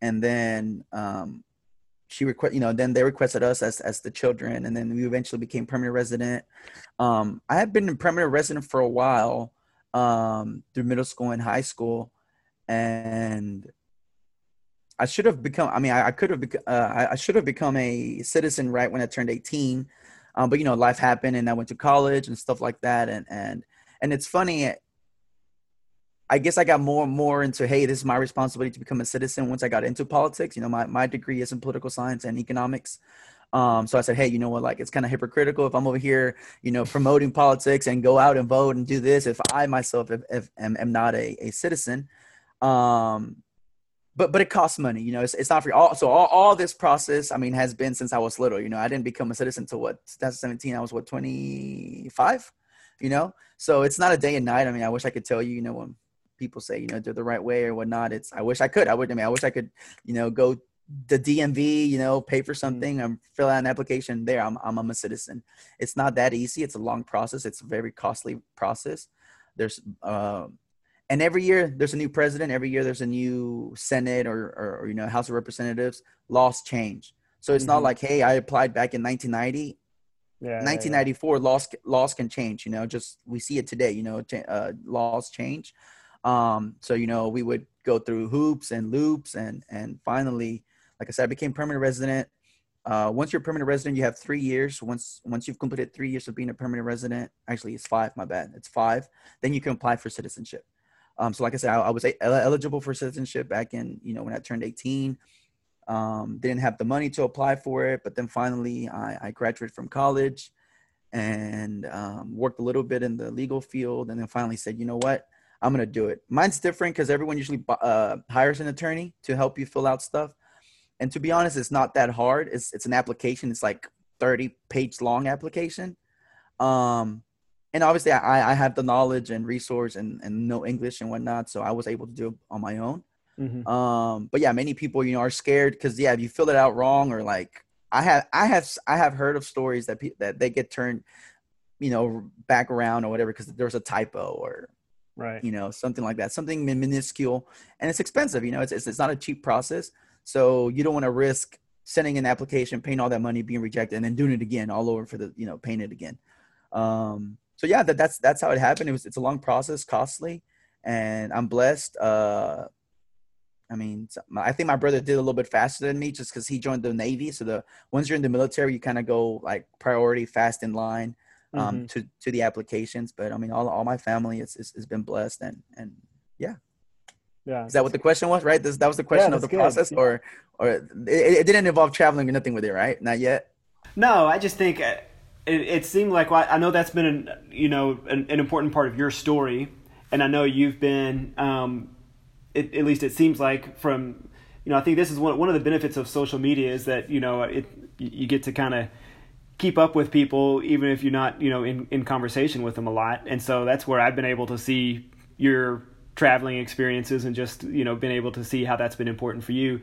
and then um, she request you know then they requested us as as the children and then we eventually became permanent resident. Um i had been in permanent resident for a while um through middle school and high school and i should have become i mean i, I could have uh, I, should have become a citizen right when i turned 18 um, but you know life happened and i went to college and stuff like that and and and it's funny I guess I got more and more into, hey, this is my responsibility to become a citizen once I got into politics. You know, my, my degree is in political science and economics. Um, so I said, hey, you know what, like it's kind of hypocritical if I'm over here, you know, promoting politics and go out and vote and do this if I myself if, if am, am not a, a citizen. Um, but but it costs money, you know. It's, it's not free. All, so all, all this process, I mean, has been since I was little. You know, I didn't become a citizen until what 2017. I was what 25, you know. So it's not a day and night. I mean, I wish I could tell you, you know, when people say, you know, they're the right way or whatnot. It's I wish I could. I would. I mean, I wish I could, you know, go the DMV, you know, pay for mm-hmm. something and fill out an application. There, I'm, I'm I'm a citizen. It's not that easy. It's a long process. It's a very costly process. There's uh, and every year there's a new president. Every year there's a new Senate or or, or you know House of Representatives. Laws change. So it's mm-hmm. not like, hey, I applied back in 1990. Yeah, 1994 yeah, yeah. laws laws can change. You know, just we see it today. You know, uh, laws change. Um, so you know, we would go through hoops and loops, and and finally, like I said, I became permanent resident. Uh, once you're a permanent resident, you have three years. Once once you've completed three years of being a permanent resident, actually it's five. My bad, it's five. Then you can apply for citizenship. Um, so like I said, I, I was eligible for citizenship back in you know when I turned 18. Um, didn't have the money to apply for it, but then finally I, I graduated from college and um, worked a little bit in the legal field, and then finally said, you know what, I'm gonna do it. Mine's different because everyone usually uh, hires an attorney to help you fill out stuff. And to be honest, it's not that hard. It's it's an application. It's like 30 page long application. Um, and obviously I, I have the knowledge and resource and, and know English and whatnot, so I was able to do it on my own. Mm-hmm. Um, but yeah, many people you know are scared because yeah, if you fill it out wrong or like I have I have I have heard of stories that pe- that they get turned, you know, back around or whatever because there's a typo or right you know something like that something minuscule and it's expensive you know it's, it's, it's not a cheap process so you don't want to risk sending an application paying all that money being rejected and then doing it again all over for the you know paying it again um so yeah that, that's that's how it happened it was it's a long process costly and i'm blessed uh I mean, I think my brother did a little bit faster than me just because he joined the Navy. So the once you're in the military, you kind of go like priority, fast in line um, mm-hmm. to to the applications. But I mean, all, all my family has, has been blessed, and and yeah. Yeah. Is that what the question was? Right. This, that was the question yeah, of the good. process, yeah. or or it, it, didn't involve traveling or nothing with it, right? Not yet. No, I just think uh, it, it seemed like well, I know that's been an you know an, an, important part of your story, and I know you've been um, it, at least it seems like from you know I think this is one one of the benefits of social media is that you know it you get to kind of keep up with people even if you're not you know in, in conversation with them a lot. And so that's where i've been able to see your traveling experiences and just you know been able to see how that's been important for you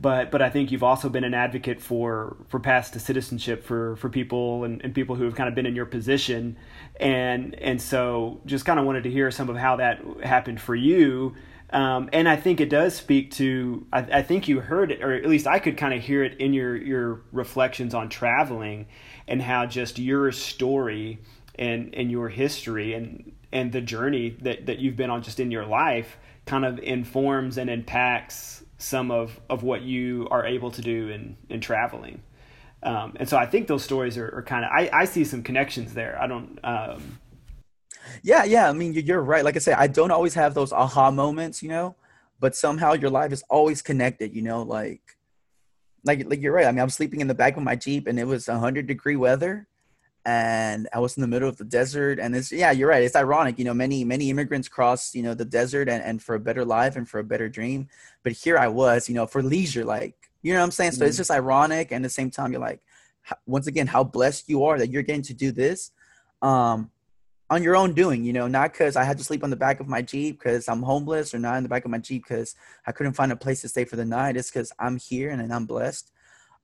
but but i think you've also been an advocate for for paths to citizenship for for people and, and people who have kind of been in your position and and so just kind of wanted to hear some of how that happened for you um, and I think it does speak to. I, I, think you heard it, or at least I could kind of hear it in your your reflections on traveling, and how just your story and and your history and and the journey that that you've been on just in your life kind of informs and impacts some of of what you are able to do in in traveling. Um, and so I think those stories are, are kind of I, I see some connections there. I don't. Um, yeah, yeah. I mean, you're right. Like I said, I don't always have those aha moments, you know, but somehow your life is always connected. You know, like, like, like you're right. I mean, I'm sleeping in the back of my jeep, and it was 100 degree weather, and I was in the middle of the desert. And it's yeah, you're right. It's ironic. You know, many many immigrants cross you know the desert and and for a better life and for a better dream, but here I was, you know, for leisure, like you know what I'm saying. So mm-hmm. it's just ironic, and at the same time, you're like, once again, how blessed you are that you're getting to do this. Um, on your own doing, you know, not because I had to sleep on the back of my Jeep because I'm homeless or not in the back of my Jeep because I couldn't find a place to stay for the night. It's because I'm here and, and I'm blessed.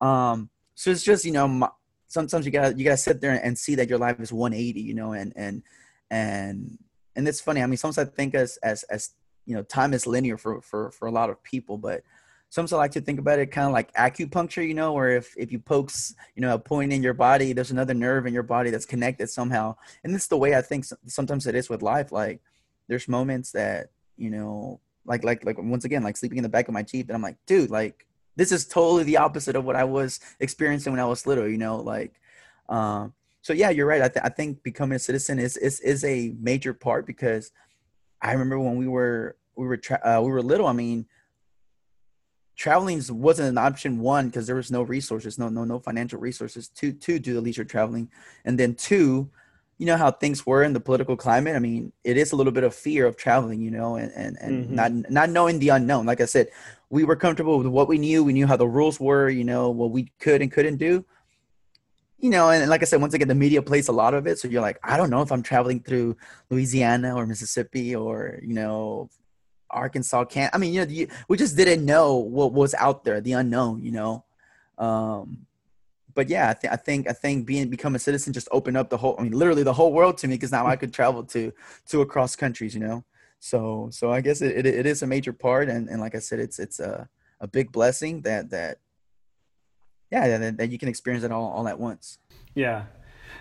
Um, so it's just, you know, my, sometimes you gotta, you gotta sit there and see that your life is 180, you know, and, and, and, and it's funny. I mean, sometimes I think as, as, as, you know, time is linear for, for, for a lot of people, but sometimes I like to think about it kind of like acupuncture, you know, where if, if you pokes, you know, a point in your body, there's another nerve in your body that's connected somehow. And is the way I think sometimes it is with life. Like there's moments that, you know, like, like, like once again, like sleeping in the back of my Jeep and I'm like, dude, like this is totally the opposite of what I was experiencing when I was little, you know, like, um, so yeah, you're right. I, th- I think becoming a citizen is, is, is a major part because I remember when we were, we were, tra- uh, we were little. I mean, traveling wasn't an option one because there was no resources no no no financial resources to to do the leisure traveling and then two you know how things were in the political climate i mean it is a little bit of fear of traveling you know and and, and mm-hmm. not not knowing the unknown like i said we were comfortable with what we knew we knew how the rules were you know what we could and couldn't do you know and, and like i said once again the media plays a lot of it so you're like i don't know if i'm traveling through louisiana or mississippi or you know Arkansas can't. I mean, you know, the, we just didn't know what was out there, the unknown, you know. Um, but yeah, I, th- I think I think being become a citizen just opened up the whole. I mean, literally the whole world to me because now I could travel to to across countries, you know. So so I guess it, it, it is a major part, and, and like I said, it's it's a a big blessing that that yeah that, that you can experience it all all at once. Yeah,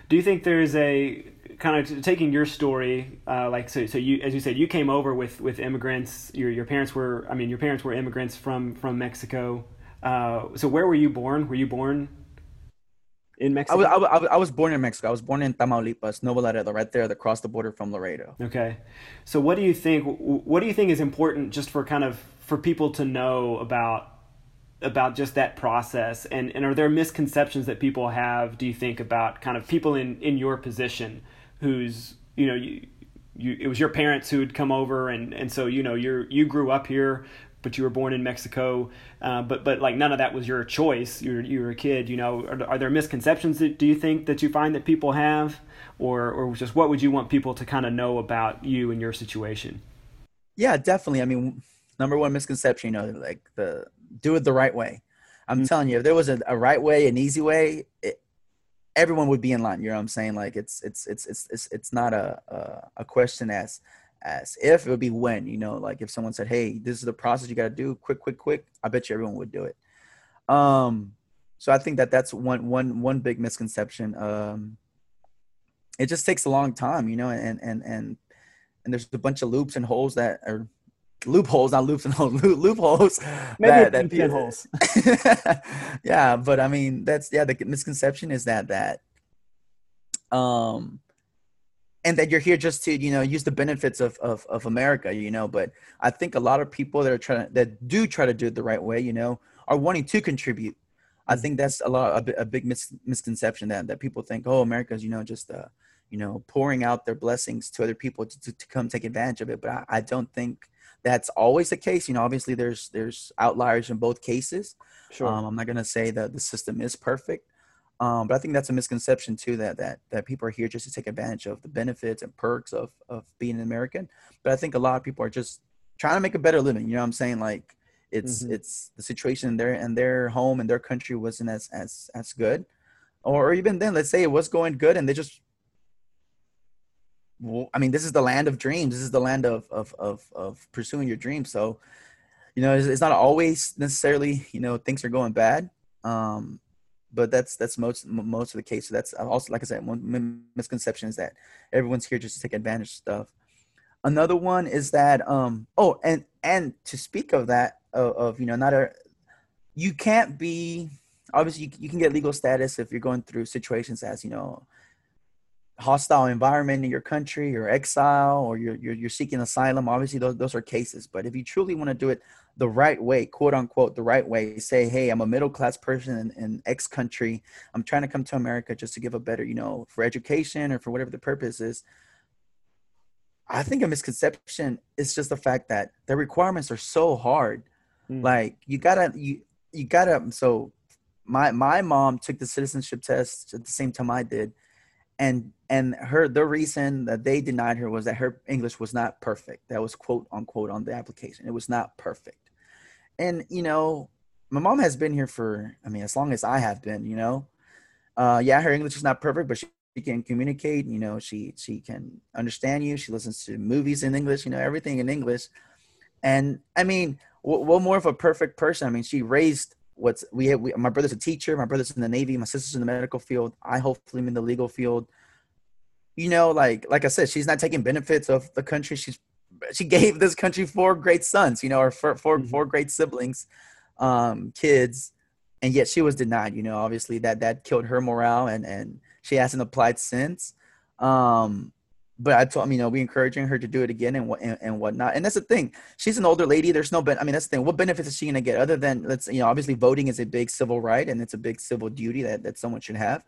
do you think there's a kind of taking your story, uh, like so, so you as you said, you came over with with immigrants. Your your parents were, I mean, your parents were immigrants from from Mexico. Uh, so where were you born? Were you born in Mexico? I was, I was, I was born in Mexico. I was born in Tamaulipas, Nuevo Laredo, right there, across the border from Laredo. Okay, so what do you think? What do you think is important, just for kind of for people to know about about just that process and, and are there misconceptions that people have do you think about kind of people in, in your position who's you know you, you it was your parents who had come over and, and so you know you're you grew up here but you were born in Mexico uh, but but like none of that was your choice you were, you were a kid you know are, are there misconceptions that do you think that you find that people have or or just what would you want people to kind of know about you and your situation yeah definitely I mean number one misconception you know like the do it the right way. I'm mm-hmm. telling you, if there was a, a, right way, an easy way, it, everyone would be in line. You know what I'm saying? Like it's it's it's it's it's, it's not a, a, a question as as if it would be when. You know, like if someone said, "Hey, this is the process you got to do, quick, quick, quick," I bet you everyone would do it. Um, so I think that that's one one one big misconception. Um, it just takes a long time, you know, and and and and there's a bunch of loops and holes that are loopholes, not loops and holes, loopholes. Maybe that, that holes. yeah, but I mean, that's yeah. The misconception is that that, um, and that you're here just to you know use the benefits of of of America, you know. But I think a lot of people that are trying to, that do try to do it the right way, you know, are wanting to contribute. I think that's a lot a, a big mis- misconception that that people think, oh, America's you know just uh, you know pouring out their blessings to other people to, to, to come take advantage of it. But I, I don't think that's always the case. You know, obviously there's there's outliers in both cases. Sure. Um, I'm not gonna say that the system is perfect, um, but I think that's a misconception too that that that people are here just to take advantage of the benefits and perks of of being an American. But I think a lot of people are just trying to make a better living. You know what I'm saying? Like it's mm-hmm. it's the situation in their and their home and their country wasn't as as as good, or even then, let's say it was going good and they just I mean, this is the land of dreams. This is the land of of of, of pursuing your dreams. So, you know, it's, it's, not always necessarily you know things are going bad, um, but that's that's most most of the case. So that's also like I said, one misconception is that everyone's here just to take advantage of stuff. Another one is that um oh and and to speak of that of, of you know not a you can't be obviously you, you can get legal status if you're going through situations as you know hostile environment in your country or exile or you're, you're, you're seeking asylum obviously those, those are cases. But if you truly want to do it the right way quote unquote the right way say hey i'm a middle class person in, in x country. I'm trying to come to america just to give a better you know for education or for whatever the purpose is i think a misconception is just the fact that the requirements are so hard. Mm. like you gotta you you gotta so my my mom took the citizenship test at the same time i did and and her the reason that they denied her was that her english was not perfect. That was quote unquote on the application. It was not perfect. And you know my mom has been here for i mean as long as i have been you know uh yeah her english is not perfect but she, she can communicate you know she she can understand you. She listens to movies in english you know everything in english. And i mean what, what more of a perfect person? I mean she raised what's we have we, my brother's a teacher my brother's in the navy my sister's in the medical field i hopefully am in the legal field. You know like like i said she's not taking benefits of the country. She's she gave this country four great sons you know or four, four, mm-hmm. four great siblings um kids. And yet she was denied you know obviously that that killed her morale and and she hasn't applied since. Um but I told him, you know, we encouraging her to do it again and what and, and, whatnot. And that's the thing. She's an older lady. There's no, ben- I mean, that's the thing. What benefits is she going to get other than let's, you know, obviously voting is a big civil right and it's a big civil duty that that someone should have.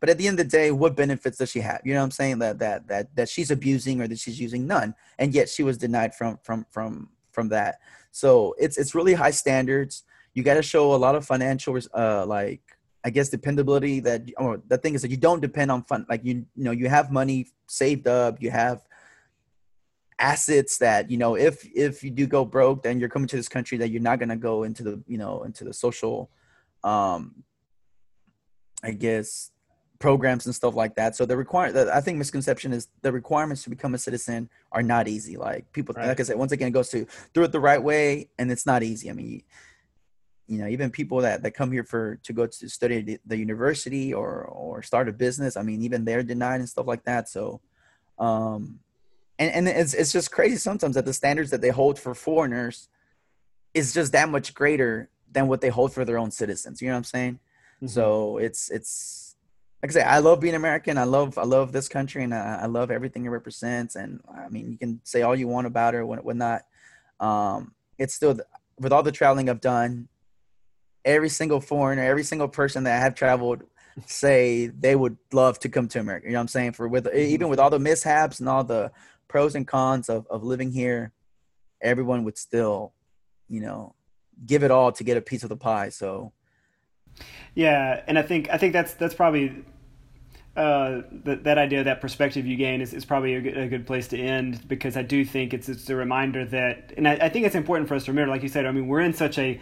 But at the end of the day, what benefits does she have? You know what I'm saying? That that that that she's abusing or that she's using none, and yet she was denied from from from from that. So it's it's really high standards. You got to show a lot of financial uh like I guess dependability that or the thing is that you don't depend on fun like you you know you have money saved up you have assets that you know if if you do go broke then you're coming to this country that you're not going to go into the you know into the social um I guess programs and stuff like that. So the require the, I think misconception is the requirements to become a citizen are not easy. Like people right. like I said once again it goes to do it the right way and it's not easy. I mean you know even people that, that come here for to go to study the, the university or or start a business i mean even they're denied and stuff like that. So um and and it's, it's just crazy sometimes that the standards that they hold for foreigners is just that much greater than what they hold for their own citizens. You know what i'm saying? Mm-hmm. so it's it's like i say i love being american. I love i love this country and i, I love everything it represents. And i mean you can say all you want about it or whatnot. Um it's still with all the traveling i've done every single foreigner, every single person that I have traveled say they would love to come to America. You know what I'm saying? For with even with all the mishaps and all the pros and cons of, of living here, everyone would still, you know, give it all to get a piece of the pie. So Yeah, and I think I think that's that's probably uh, that that idea, that perspective you gain is, is probably a good, a good place to end because I do think it's it's a reminder that, and I, I think it's important for us to remember, like you said, I mean, we're in such a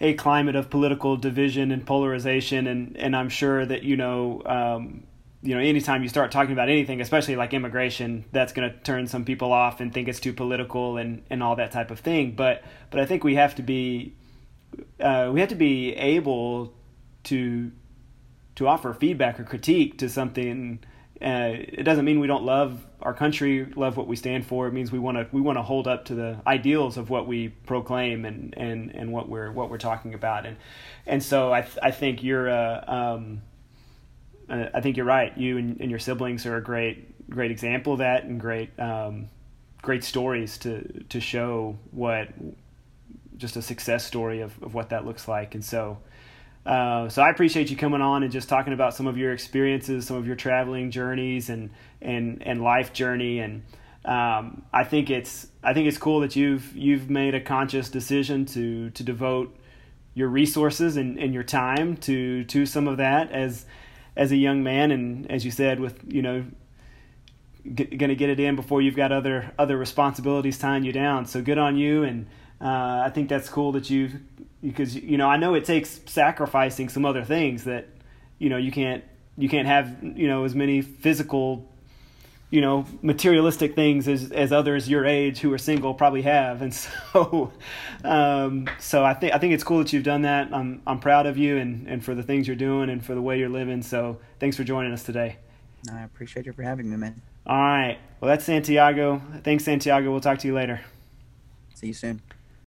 a climate of political division and polarization, and and I'm sure that you know. Um, you know, anytime you start talking about anything, especially like immigration, that's going to turn some people off and think it's too political and, and all that type of thing. But but I think we have to be uh, we have to be able to to offer feedback or critique to something uh, it doesn't mean we don't love our country, love what we stand for. It means we want to we want to hold up to the ideals of what we proclaim and, and, and what we're what we're talking about. And and so I th- I think you're uh, um, uh, I think you're right. You and, and, your siblings are a great great example of that, and great um, great stories to to show what just a success story of, of what that looks like. And so uh, so I appreciate you coming on and just talking about some of your experiences, some of your traveling journeys and and and life journey. And um, I think it's I think it's cool that you've you've made a conscious decision to to devote your resources and, and your time to to some of that as as a young man and as you said with you know going to get it in before you've got other other responsibilities tying you down. So good on you and uh, I think that's cool that you because you know I know it takes sacrificing some other things that you know you can't you can't have you know as many physical you know materialistic things as as others your age who are single probably have. And so um, so I think I think it's cool that you've done that. I'm I'm proud of you and and for the things you're doing and for the way you're living. So thanks for joining us today. I appreciate you for having me man. All right. Well that's Santiago. Thanks Santiago. We'll talk to you later. See you soon